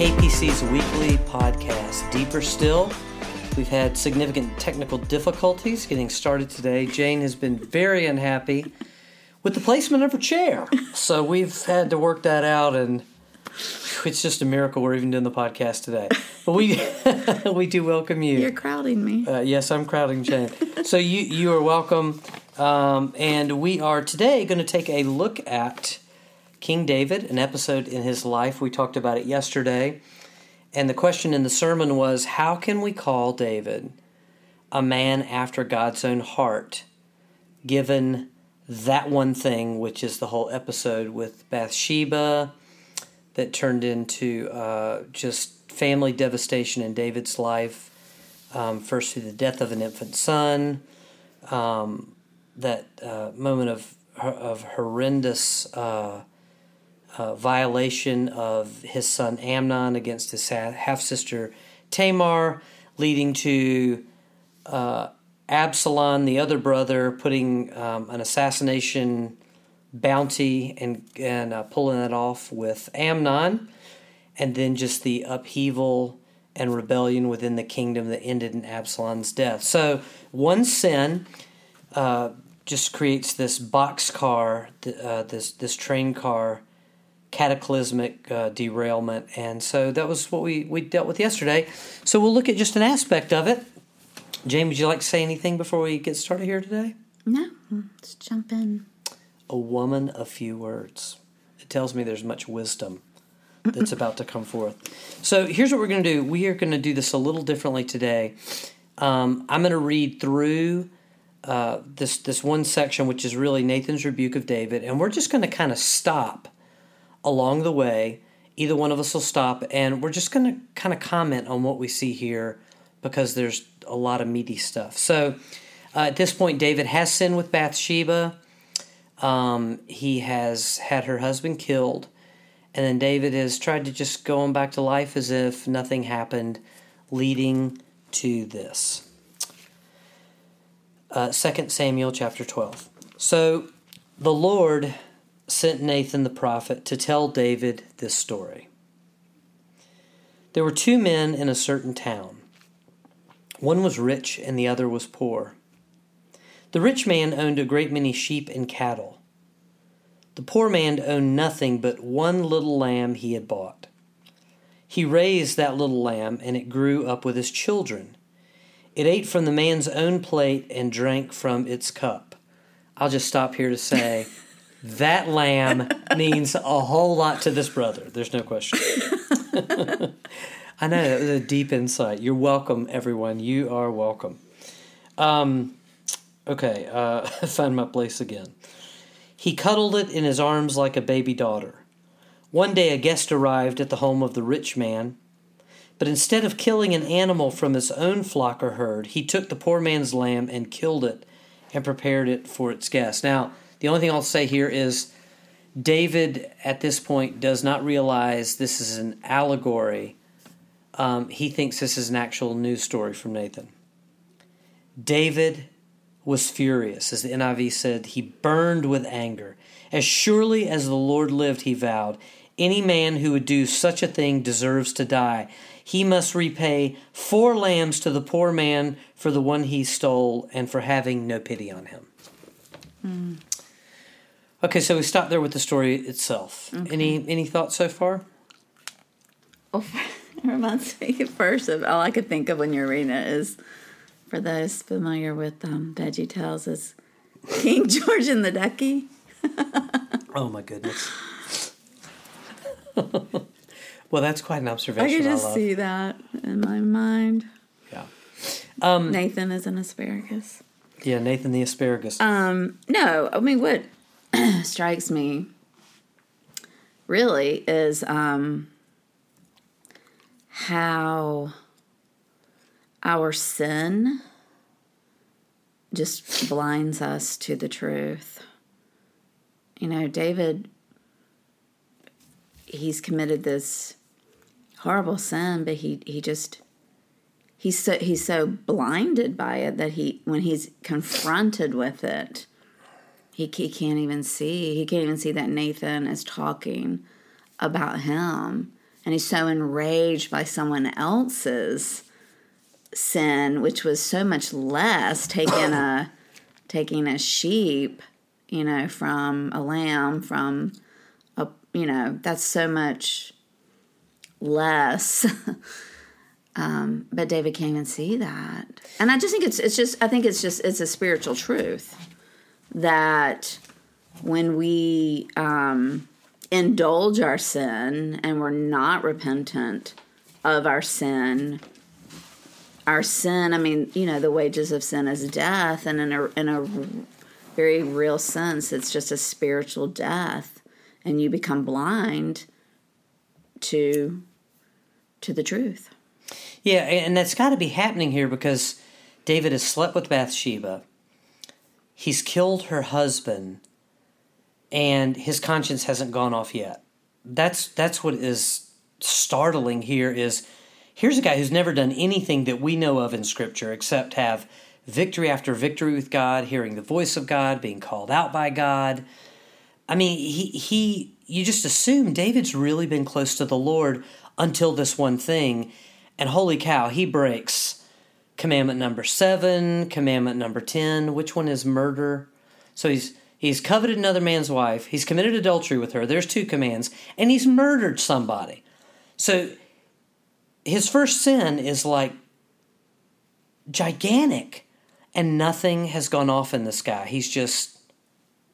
KPC's weekly podcast, Deeper Still. We've had significant technical difficulties getting started today. Jane has been very unhappy with the placement of her chair. So we've had to work that out, and it's just a miracle we're even doing the podcast today. But we we do welcome you. You're crowding me. Uh, yes, I'm crowding Jane. so you you are welcome, um, and we are today going to take a look at King David, an episode in his life. We talked about it yesterday, and the question in the sermon was, how can we call David a man after God's own heart, given that one thing, which is the whole episode with Bathsheba, that turned into uh, just family devastation in David's life um, first through the death of an infant son, um, that uh, moment of of horrendous uh, uh, violation of his son Amnon against his half sister Tamar, leading to uh, Absalom, the other brother, putting um, an assassination bounty and and uh, pulling it off with Amnon, and then just the upheaval and rebellion within the kingdom that ended in Absalom's death. So one sin uh, just creates this boxcar, uh, this this train car cataclysmic uh, derailment, and so that was what we we dealt with yesterday. So we'll look at just an aspect of it. Jane, would you like to say anything before we get started here today? No, let's jump in. A woman of few words. It tells me there's much wisdom that's about to come forth. So here's what we're going to do. We are going to do this a little differently today. Um, I'm going to read through uh, this this one section, which is really Nathan's rebuke of David, and we're just going to kind of stop along the way. Either one of us will stop, and we're just going to kind of comment on what we see here because there's a lot of meaty stuff. So uh, at this point, David has sinned with Bathsheba. Um, he has had her husband killed. And then David has tried to just go on back to life as if nothing happened, leading to this. Uh, 2 Samuel chapter 12. So the Lord sent Nathan the prophet to tell David this story. There were two men in a certain town. One was rich and the other was poor. The rich man owned a great many sheep and cattle. The poor man owned nothing but one little lamb he had bought. He raised that little lamb, and it grew up with his children. It ate from the man's own plate and drank from its cup. I'll just stop here to say that lamb means a whole lot to this brother. There's no question. I know that was a deep insight. You're welcome, everyone. You are welcome. Um, okay, uh, find my place again. He cuddled it in his arms like a baby daughter. One day, a guest arrived at the home of the rich man, but instead of killing an animal from his own flock or herd, he took the poor man's lamb and killed it and prepared it for its guest. Now, the only thing I'll say here is David at this point does not realize this is an allegory. Um, he thinks this is an actual news story from Nathan. David was furious. As the NIV said, he burned with anger. As surely as the Lord lived, he vowed, any man who would do such a thing deserves to die. He must repay four lambs to the poor man for the one he stole and for having no pity on him. Mm. Okay, so we stop there with the story itself. Okay. Any any thoughts so far? Well, it reminds me first of all I could think of when you're reading it is for those familiar with um, Veggie Tales is King George and the Ducky. oh my goodness. well, that's quite an observation. I could just I see that in my mind. Yeah. Um, Nathan is an asparagus. Yeah, Nathan the asparagus. Um, no, I mean what strikes me really is um, how our sin just blinds us to the truth. You know, David, he's committed this horrible sin, but he, he just he's so he's so blinded by it that he when he's confronted with it he, he can't even see. He can't even see that Nathan is talking about him and he's so enraged by someone else's sin, which was so much less taking a taking a sheep, you know, from a lamb, from a you know, that's so much less. um, but David can't even see that, and I just think it's it's just I think it's just it's a spiritual truth that when we um, indulge our sin and we're not repentant of our sin, our sin, I mean, you know, the wages of sin is death, and in a, in a very real sense, it's just a spiritual death, and you become blind to to the truth. Yeah, and that's got to be happening here because David has slept with Bathsheba. He's killed her husband and his conscience hasn't gone off yet. That's that's what is startling here is here's a guy who's never done anything that we know of in scripture except have victory after victory with God, hearing the voice of God, being called out by God. I mean, he he you just assume David's really been close to the Lord until this one thing. And holy cow, he breaks commandment number 7, commandment number 10, which one is murder? So he's He's coveted another man's wife. He's committed adultery with her. There's two commands. And he's murdered somebody. So his first sin is like gigantic. And nothing has gone off in this guy. He's just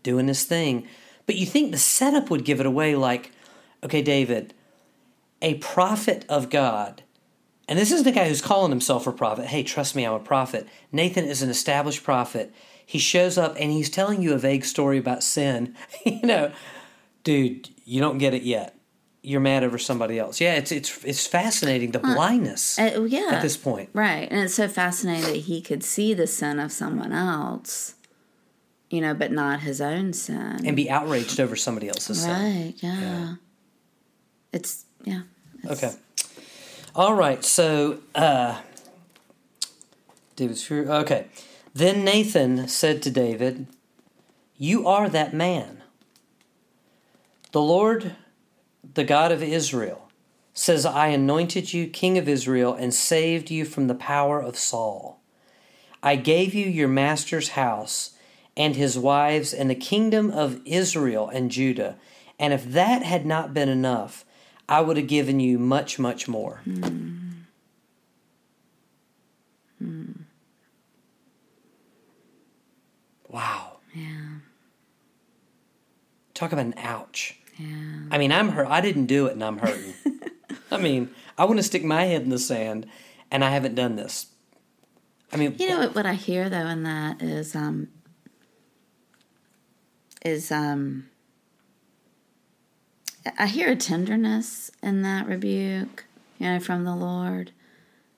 doing his thing. But you think the setup would give it away like, okay, David, a prophet of God. And this isn't the guy who's calling himself a prophet. Hey, trust me, I'm a prophet. Nathan is an established prophet he shows up and he's telling you a vague story about sin. you know, dude, you don't get it yet. You're mad over somebody else. Yeah, it's it's it's fascinating the blindness. Uh, yeah, at this point, right? And it's so fascinating that he could see the sin of someone else, you know, but not his own sin, and be outraged over somebody else's right, sin. Right? Yeah. yeah. It's yeah. It's, okay. All right. So, uh, David's fear. Okay. Then Nathan said to David, You are that man. The Lord, the God of Israel, says, I anointed you king of Israel and saved you from the power of Saul. I gave you your master's house and his wives and the kingdom of Israel and Judah. And if that had not been enough, I would have given you much, much more. Mm. Mm. Wow. Yeah. Talk about an ouch. Yeah. I mean, I'm hurt. I didn't do it and I'm hurting. I mean, I want to stick my head in the sand and I haven't done this. I mean, you know what, what I hear though in that is um is um I hear a tenderness in that rebuke, you know, from the Lord,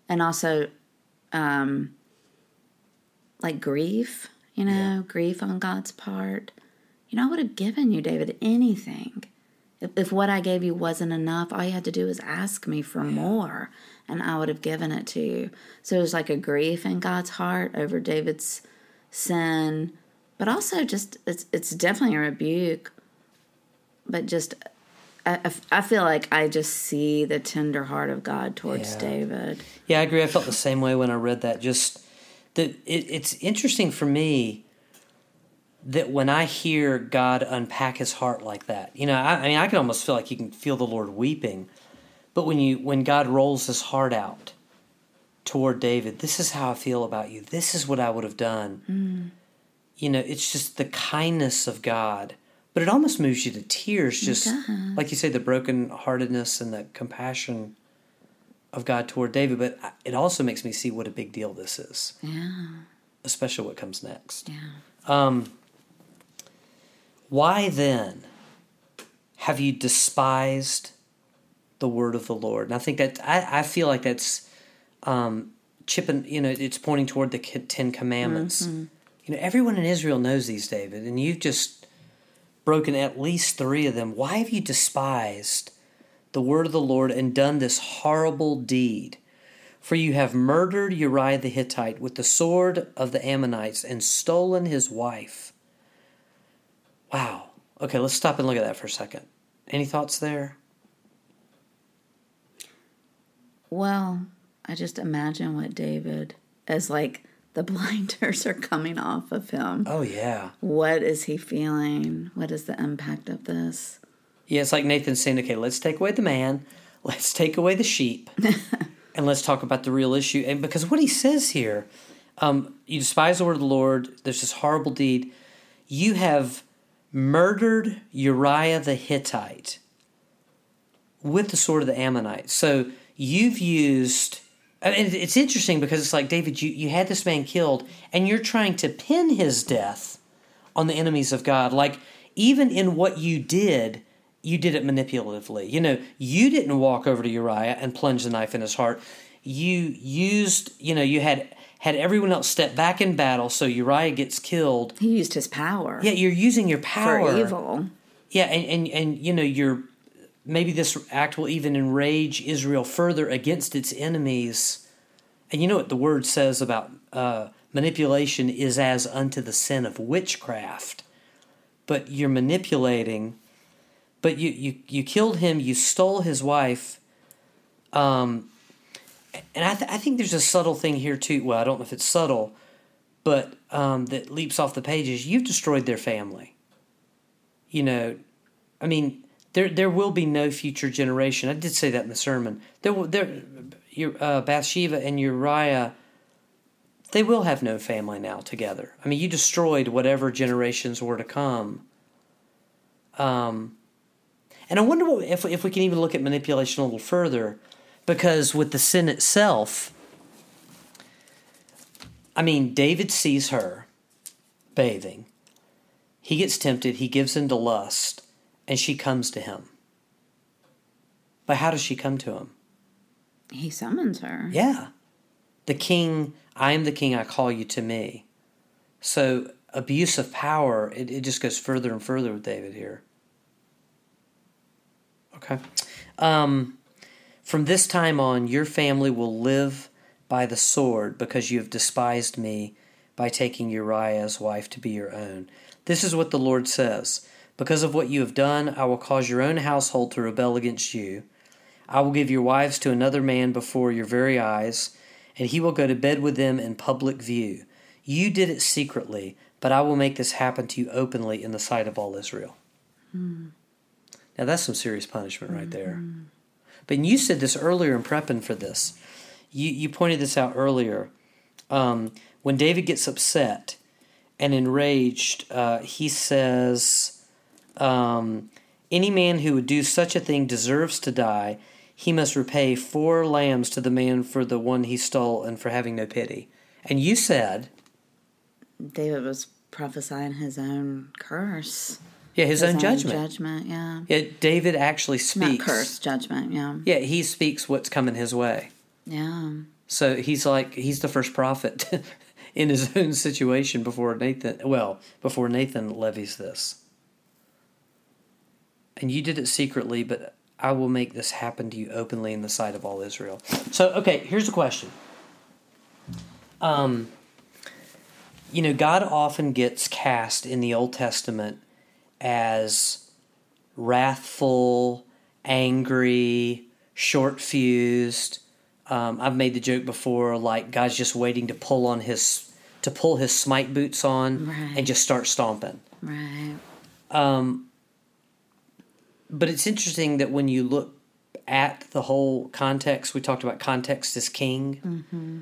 and also um like grief you know, yeah. grief on God's part. You know, I would have given you, David, anything. If, if what I gave you wasn't enough, all you had to do was ask me for yeah. more, and I would have given it to you. So it was like a grief in God's heart over David's sin, but also just it's it's definitely a rebuke. But just I, I feel like I just see the tender heart of God towards yeah. David. Yeah, I agree. I felt the same way when I read that. Just that it, it's interesting for me that when I hear God unpack His heart like that, you know, I, I, mean, I can almost feel like you can feel the Lord weeping. But when you when God rolls His heart out toward David, this is how I feel about you. This is what I would have done. Mm. You know, it's just the kindness of God. But it almost moves you to tears, just like you say, the brokenheartedness and the compassion of God toward David, but it also makes me see what a big deal this is. Yeah. Especially what comes next. Yeah. Um, why then have you despised the word of the Lord? And I think that I, I feel like that's um, chipping. You know, it's pointing toward the Ten Commandments. Mm-hmm. You know, everyone in Israel knows these, David, and you've just broken at least three of them. Why have you despised? the word of the Lord and done this horrible deed. For you have murdered Uriah the Hittite with the sword of the Ammonites and stolen his wife. Wow. Okay, let's stop and look at that for a second. Any thoughts there? Well, I just imagine what David, as like the blinders are coming off of him. Oh yeah. What is he feeling? What is the impact of this? Yeah, it's like Nathan saying, okay, let's take away the man, let's take away the sheep, and let's talk about the real issue. And because what he says here, um, you despise the word of the Lord, there's this horrible deed. You have murdered Uriah the Hittite with the sword of the Ammonites. So you've used. I mean, it's interesting because it's like, David, you, you had this man killed, and you're trying to pin his death on the enemies of God. Like, even in what you did, you did it manipulatively. You know, you didn't walk over to Uriah and plunge the knife in his heart. You used, you know, you had had everyone else step back in battle, so Uriah gets killed. He used his power. Yeah, you're using your power For evil. Yeah, and and, and you know, you're maybe this act will even enrage Israel further against its enemies. And you know what the word says about uh, manipulation is as unto the sin of witchcraft. But you're manipulating. But you you you killed him. You stole his wife. Um, and I, th- I think there's a subtle thing here too. Well, I don't know if it's subtle, but um, that leaps off the pages. You've destroyed their family. You know, I mean, there there will be no future generation. I did say that in the sermon. There will there, uh, Bathsheba and Uriah. They will have no family now together. I mean, you destroyed whatever generations were to come. Um, and I wonder what, if if we can even look at manipulation a little further because with the sin itself, I mean, David sees her bathing. He gets tempted, he gives into lust, and she comes to him. But how does she come to him? He summons her. Yeah. The king, I am the king, I call you to me. So abuse of power, it, it just goes further and further with David here. Okay. Um, from this time on, your family will live by the sword because you have despised me by taking Uriah's wife to be your own. This is what the Lord says Because of what you have done, I will cause your own household to rebel against you. I will give your wives to another man before your very eyes, and he will go to bed with them in public view. You did it secretly, but I will make this happen to you openly in the sight of all Israel. Mm. Now, that's some serious punishment right there. Mm-hmm. But you said this earlier in prepping for this. You, you pointed this out earlier. Um, when David gets upset and enraged, uh, he says, um, Any man who would do such a thing deserves to die. He must repay four lambs to the man for the one he stole and for having no pity. And you said. David was prophesying his own curse. Yeah, his, his own, own, judgment. Judgment, yeah. Yeah, David actually speaks. Not curse, judgment, yeah. Yeah, he speaks what's coming his way. Yeah. So he's like he's the first prophet in his own situation before Nathan. Well, before Nathan levies this. And you did it secretly, but I will make this happen to you openly in the sight of all Israel. So, okay, here's the question. Um, you know, God often gets cast in the Old Testament as wrathful, angry, short fused. Um, I've made the joke before, like God's just waiting to pull on his to pull his smite boots on right. and just start stomping. Right. Um, but it's interesting that when you look at the whole context, we talked about context is king. Mm-hmm.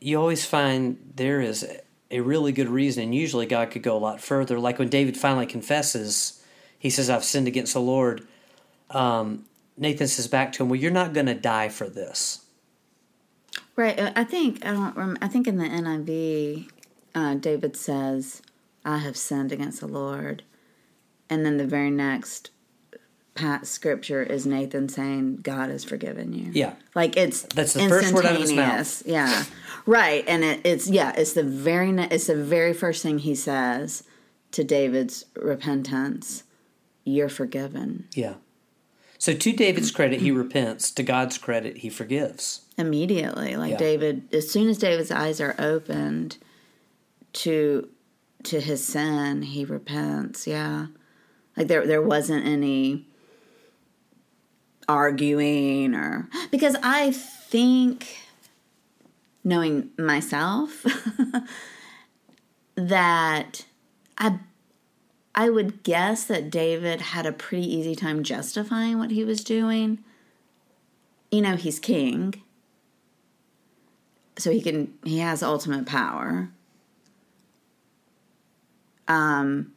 You always find there is a really good reason, and usually God could go a lot further. Like when David finally confesses, he says, I've sinned against the Lord. Um, Nathan says back to him, Well, you're not going to die for this. Right. Uh, I think I don't. I think in the NIV, uh, David says, "I have sinned against the Lord," and then the very next pat scripture is Nathan saying, "God has forgiven you." Yeah, like it's that's the first word out of his mouth. Yeah, right, and it, it's yeah, it's the very it's the very first thing he says to David's repentance. You're forgiven. Yeah. So to David's credit, he repents. To God's credit, he forgives immediately. Like yeah. David, as soon as David's eyes are opened to to his sin, he repents. Yeah, like there there wasn't any arguing or because I think, knowing myself, that I I would guess that David had a pretty easy time justifying what he was doing. You know, he's king. So he can he has ultimate power. Um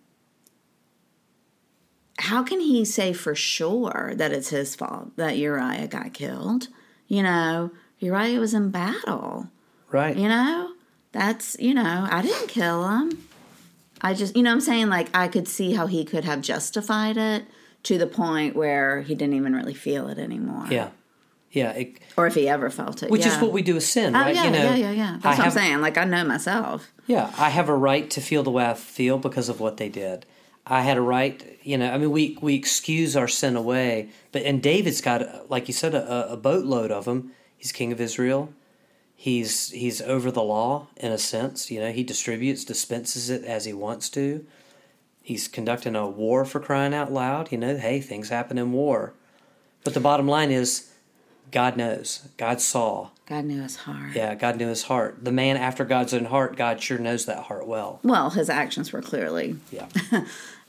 how can he say for sure that it's his fault that Uriah got killed? You know, Uriah was in battle. Right. You know? That's, you know, I didn't kill him. I just, you know I'm saying? Like, I could see how he could have justified it to the point where he didn't even really feel it anymore. Yeah. Yeah. It, Or if he ever felt it. which yeah. is what we do with sin, Oh, right? yeah, you know, yeah, yeah, yeah. That's I what have, I'm saying. Like, I know myself. Yeah, I have a right to feel the way I feel because of what they did. I had a right, you know. I mean, we we excuse our sin away, but and David's got, like you said, a, a boatload of them. He's king of Israel. He's he's over the law in a sense. You know, he distributes, dispenses it as he wants to. He's conducting a war for crying out loud. You know, hey, things happen in war, but the bottom line is, God knows. God saw. God knew his heart. Yeah, God knew his heart. The man after God's own heart, God sure knows that heart well. Well, his actions were clearly Yeah.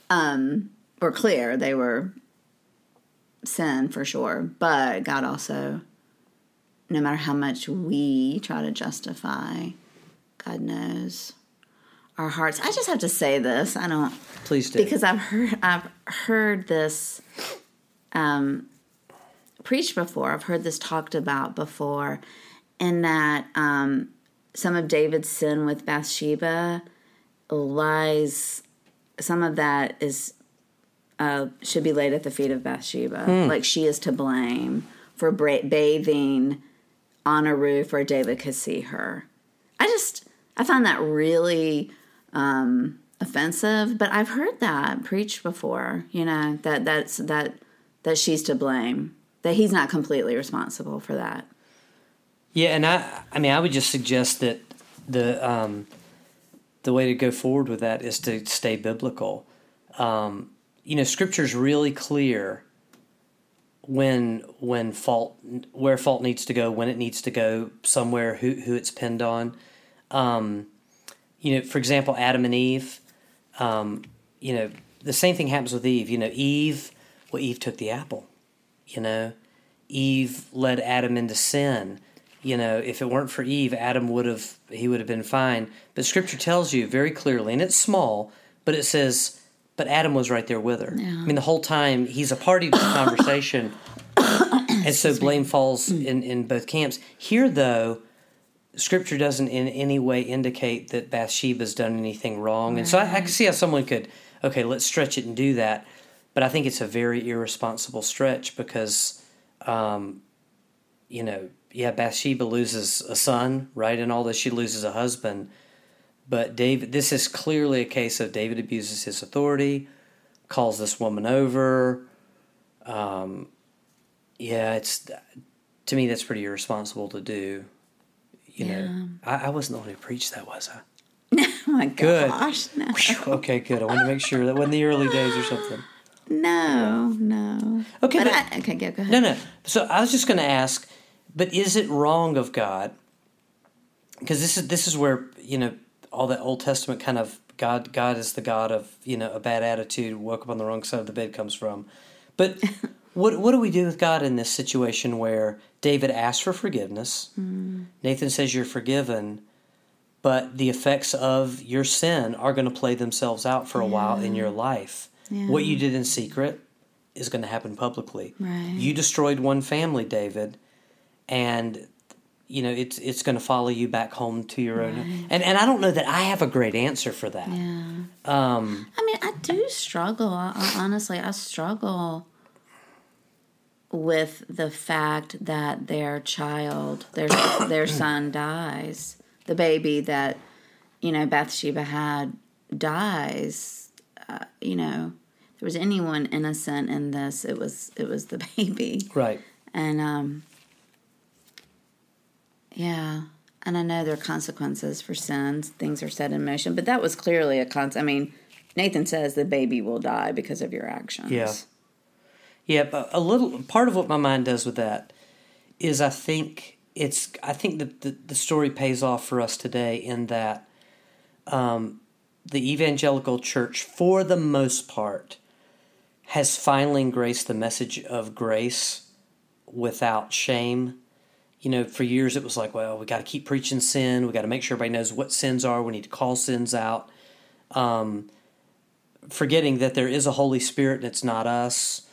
were clear. They were sin for sure. But God also, no matter how much we try to justify, God knows our hearts. I just have to say this. I don't Please do. because I've heard I've heard this um, preached before. I've heard this talked about before, in that um, some of David's sin with Bathsheba lies. Some of that is uh, should be laid at the feet of Bathsheba. Like she is to blame for bra- bathing on a roof where David could see her. I just I find that really um, offensive, but I've heard that preached before. You know that that's that that she's to blame. That he's not completely responsible for that. yeah, and I, I mean, I would just suggest that the um, the way to go forward with that is to stay biblical. Um, you know, Scripture's really clear when when fault where fault needs to go, when it needs to go, somewhere who who it's pinned on. Um, you know, for example, Adam and Eve. Um, you know, the same thing happens with Eve. You know, Eve, well, Eve took the apple. You know, Eve led Adam into sin. You know, if it weren't for Eve, Adam would have he would have been fine. But Scripture tells you very clearly, and it's small, but it says, but Adam was right there with her. I mean, the whole time he's a party to the conversation, and so blame falls in in both camps. Here, though, Scripture doesn't in any way indicate that Bathsheba's done anything wrong, and so I, I can see how someone could okay, let's stretch it and do that. But I think it's a very irresponsible stretch because, um, you know, yeah, Bathsheba loses a son, right, and all this. She loses a husband, but David. This is clearly a case of David abuses his authority, calls this woman over. Um, yeah, it's to me that's pretty irresponsible to do. You know, I, I wasn't the one who preached that, was I? Oh my Good. gosh! No, Okay, good. I want to make sure that wasn't the early days or something. no, no. Okay, But but, I, okay, go, go ahead. no, no. So I was just going to ask, but is it wrong of God? Because this is this is where you know all that Old Testament kind of God God is the God of you know a bad attitude, woke up on the wrong side of the bed comes from. But what what do we do with God in this situation where David asks for forgiveness? Mm. Nathan says you're forgiven, but the effects of your sin are going to play themselves out for a while in your life. What you did in secret is going to happen publicly. Right. You destroyed one family, David, and you know it's it's going to follow you back home to your own. And and I don't know that I have a great answer for that. Yeah. Um, I mean, I do struggle. I, I- honestly, I struggle with the fact that their child, their their son dies. The baby that you know Bathsheba had dies. Uh, you know, if there was anyone innocent in this, it was it was the baby. right. And um yeah, and I know there are consequences for sins. Things are set in motion, but that was clearly a con. I mean, Nathan says the baby will die because of your actions. Yeah. Yeah, but a little part of what my mind does with that is I think it's I think that the, the story pays off for us today in that um, the evangelical church, for the most part, has finally embraced the message of grace without shame. You know, for years it was like, well, we got to keep preaching sin. We got to make sure everybody knows what sins are. We need to call sins out. Um, forgetting that there is a Holy Spirit and it's not us.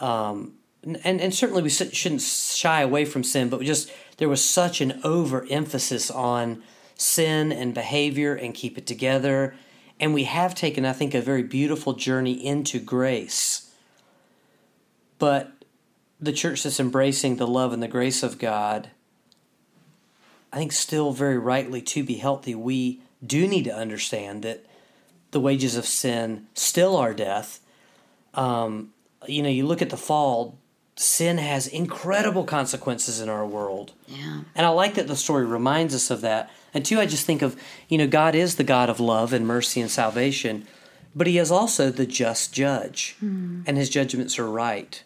Um, and, and certainly we shouldn't shy away from sin, but we just there was such an overemphasis on sin and behavior and keep it together. And we have taken, I think, a very beautiful journey into grace. But the church that's embracing the love and the grace of God, I think, still very rightly to be healthy, we do need to understand that the wages of sin still are death. Um, you know, you look at the fall, sin has incredible consequences in our world. Yeah. And I like that the story reminds us of that. And two, I just think of, you know, God is the God of love and mercy and salvation, but He is also the just judge, mm. and His judgments are right.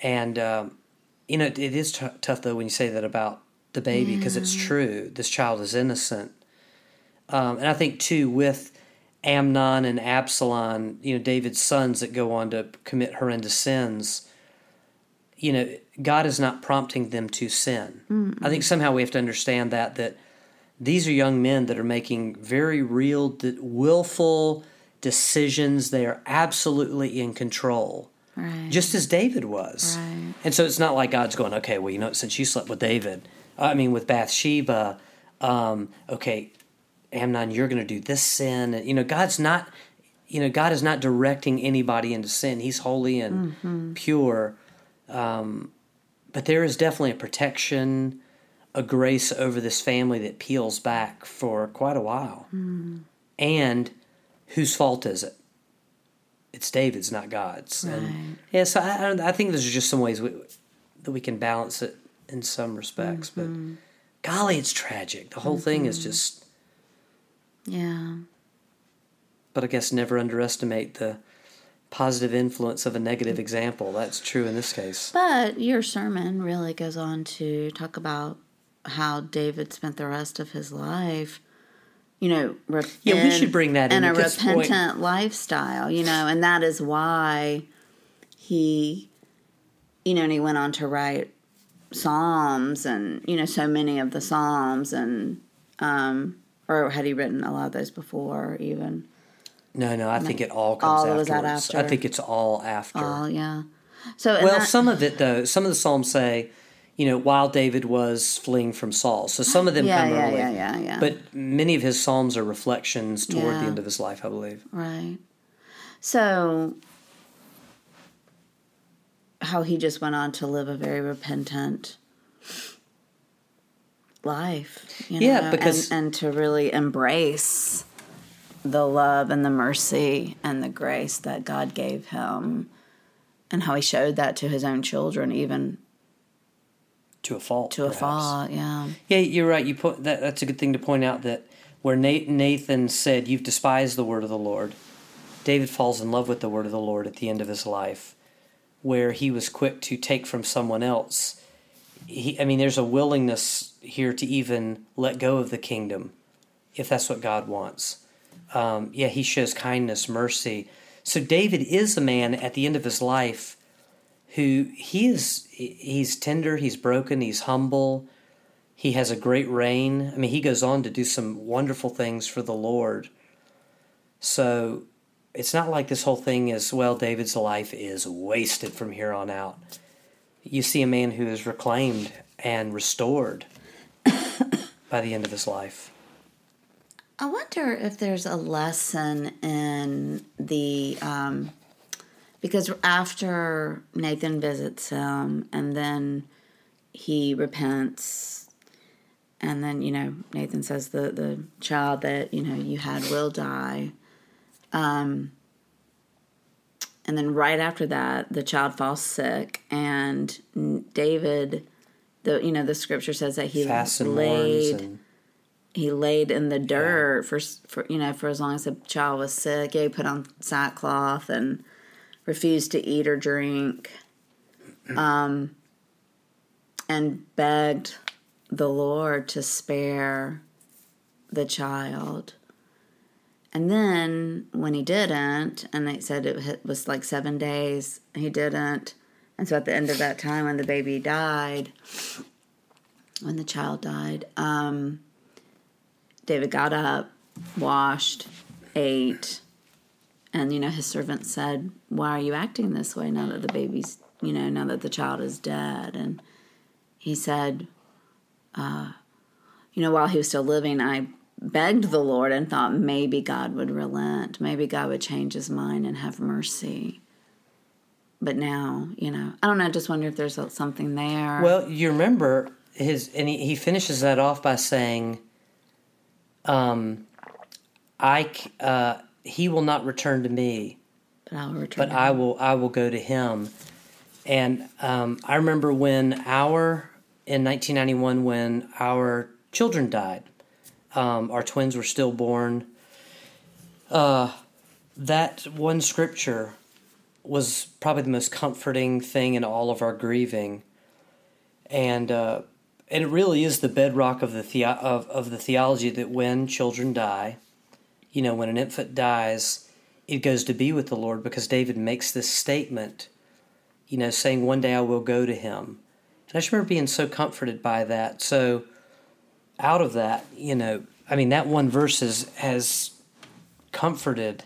And, um, you know, it is t- tough, though, when you say that about the baby, because yeah. it's true. This child is innocent. Um, and I think, too, with Amnon and Absalom, you know, David's sons that go on to commit horrendous sins you know, God is not prompting them to sin. mm I think somehow we have to understand that that these are young men that are making very real, willful decisions. They are absolutely in control, right. just as David was. Right. And so it's not like God's going, okay, well, you know, since you slept with David, I mean, with Bathsheba, um, okay, Amnon, you're going to do this sin. You know, God's not, you know, God is not directing anybody into sin. He's holy and mm-hmm. pure. Um, but there is definitely a protection, a grace over this family that peels back for quite a while. Mm. And whose fault is it? It's David's, not God's. Right. And yeah, so I, I think there's just some ways we, that we can balance it in some respects. Mm-hmm. But golly, it's tragic. The whole mm-hmm. thing is mm-hmm. just. Yeah. But I guess never underestimate the positive influence of a negative example. That's true in this case. But your sermon really goes on to talk about how David spent the rest of his life, you know, rep- yeah, we should bring that in, in a repentant point. lifestyle, you know, and that is why he, you know, and he went on to write psalms and you know so many of the psalms and um or had he written a lot of those before even no, no, I think it all comes all afterwards. after. I think it's all after. Oh, yeah. So well, that, some of it though, some of the psalms say, you know, while David was fleeing from Saul. So some of them yeah, come yeah, early. Yeah, yeah, yeah. But many of his psalms are reflections toward yeah. the end of his life, I believe. Right. So how he just went on to live a very repentant life. You know, yeah, because and, and to really embrace the love and the mercy and the grace that God gave him and how he showed that to his own children even to a fault to perhaps. a fault yeah yeah you're right you put that that's a good thing to point out that where Nathan said you've despised the word of the Lord David falls in love with the word of the Lord at the end of his life where he was quick to take from someone else he, I mean there's a willingness here to even let go of the kingdom if that's what God wants um, yeah, he shows kindness, mercy. So David is a man at the end of his life who he is he's tender, he's broken, he's humble. He has a great reign. I mean, he goes on to do some wonderful things for the Lord. So it's not like this whole thing is, well, David's life is wasted from here on out. You see a man who is reclaimed and restored by the end of his life. I wonder if there's a lesson in the um, because after Nathan visits him and then he repents and then you know Nathan says the the child that you know you had will die um, and then right after that the child falls sick and David the you know the scripture says that he laid and he laid in the dirt yeah. for for you know for as long as the child was sick. he put on sackcloth and refused to eat or drink, um, and begged the Lord to spare the child. And then when he didn't, and they said it was like seven days, he didn't. And so at the end of that time, when the baby died, when the child died, um, David got up, washed, ate, and you know his servant said, "Why are you acting this way now that the baby's, you know, now that the child is dead?" And he said, uh, "You know, while he was still living, I begged the Lord and thought maybe God would relent, maybe God would change his mind and have mercy." But now, you know, I don't know. I just wonder if there's something there. Well, you remember his, and he, he finishes that off by saying, um, I, uh, he will not return to me, but I will return. But I will, I will go to him. And um, I remember when our in 1991 when our children died, um, our twins were stillborn. Uh, that one scripture was probably the most comforting thing in all of our grieving, and uh, and it really is the bedrock of the, the- of, of the theology that when children die, you know, when an infant dies, it goes to be with the Lord because David makes this statement, you know, saying, One day I will go to him. And I just remember being so comforted by that. So, out of that, you know, I mean, that one verse has, has comforted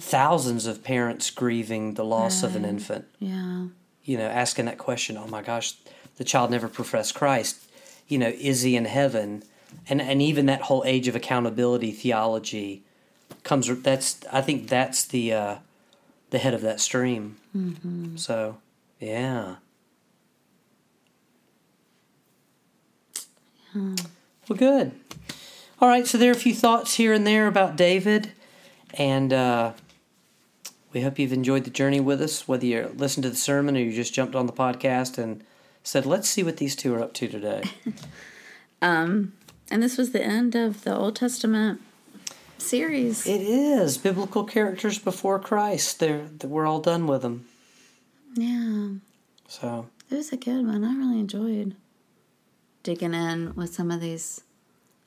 thousands of parents grieving the loss of an infant yeah, you know, asking that question, oh my gosh, the child never professed Christ, you know, is he in heaven? And and even that whole age of accountability theology comes that's I think that's the uh the head of that stream. Mm-hmm. So, yeah. Well, good. All right, so there are a few thoughts here and there about David, and uh, we hope you've enjoyed the journey with us, whether you listened to the sermon or you just jumped on the podcast and said, let's see what these two are up to today. um, and this was the end of the Old Testament series. it is biblical characters before Christ. They're, we're all done with them. yeah, So, it was a good one. I really enjoyed digging in with some of these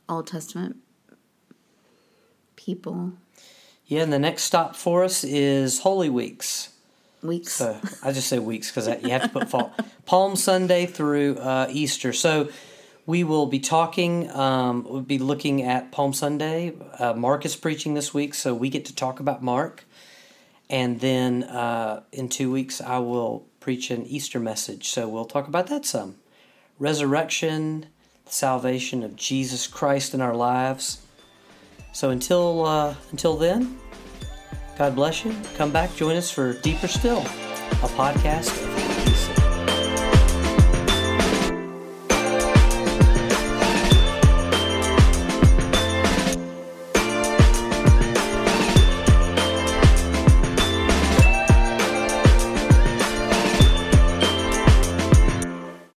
Old Testament people. yeah, and the next stop for us is Holy Weeks. Weeks. So I just say weeks because you have to put fall, Palm Sunday through uh, Easter. So we will be talking. Um, we'll be looking at Palm Sunday. Uh, Mark is preaching this week, so we get to talk about Mark. And then uh, in two weeks, I will preach an Easter message. So we'll talk about that some. Resurrection, the salvation of Jesus Christ in our lives. So until uh, until then, God bless you. Come back, join us for Deeper Still, a podcast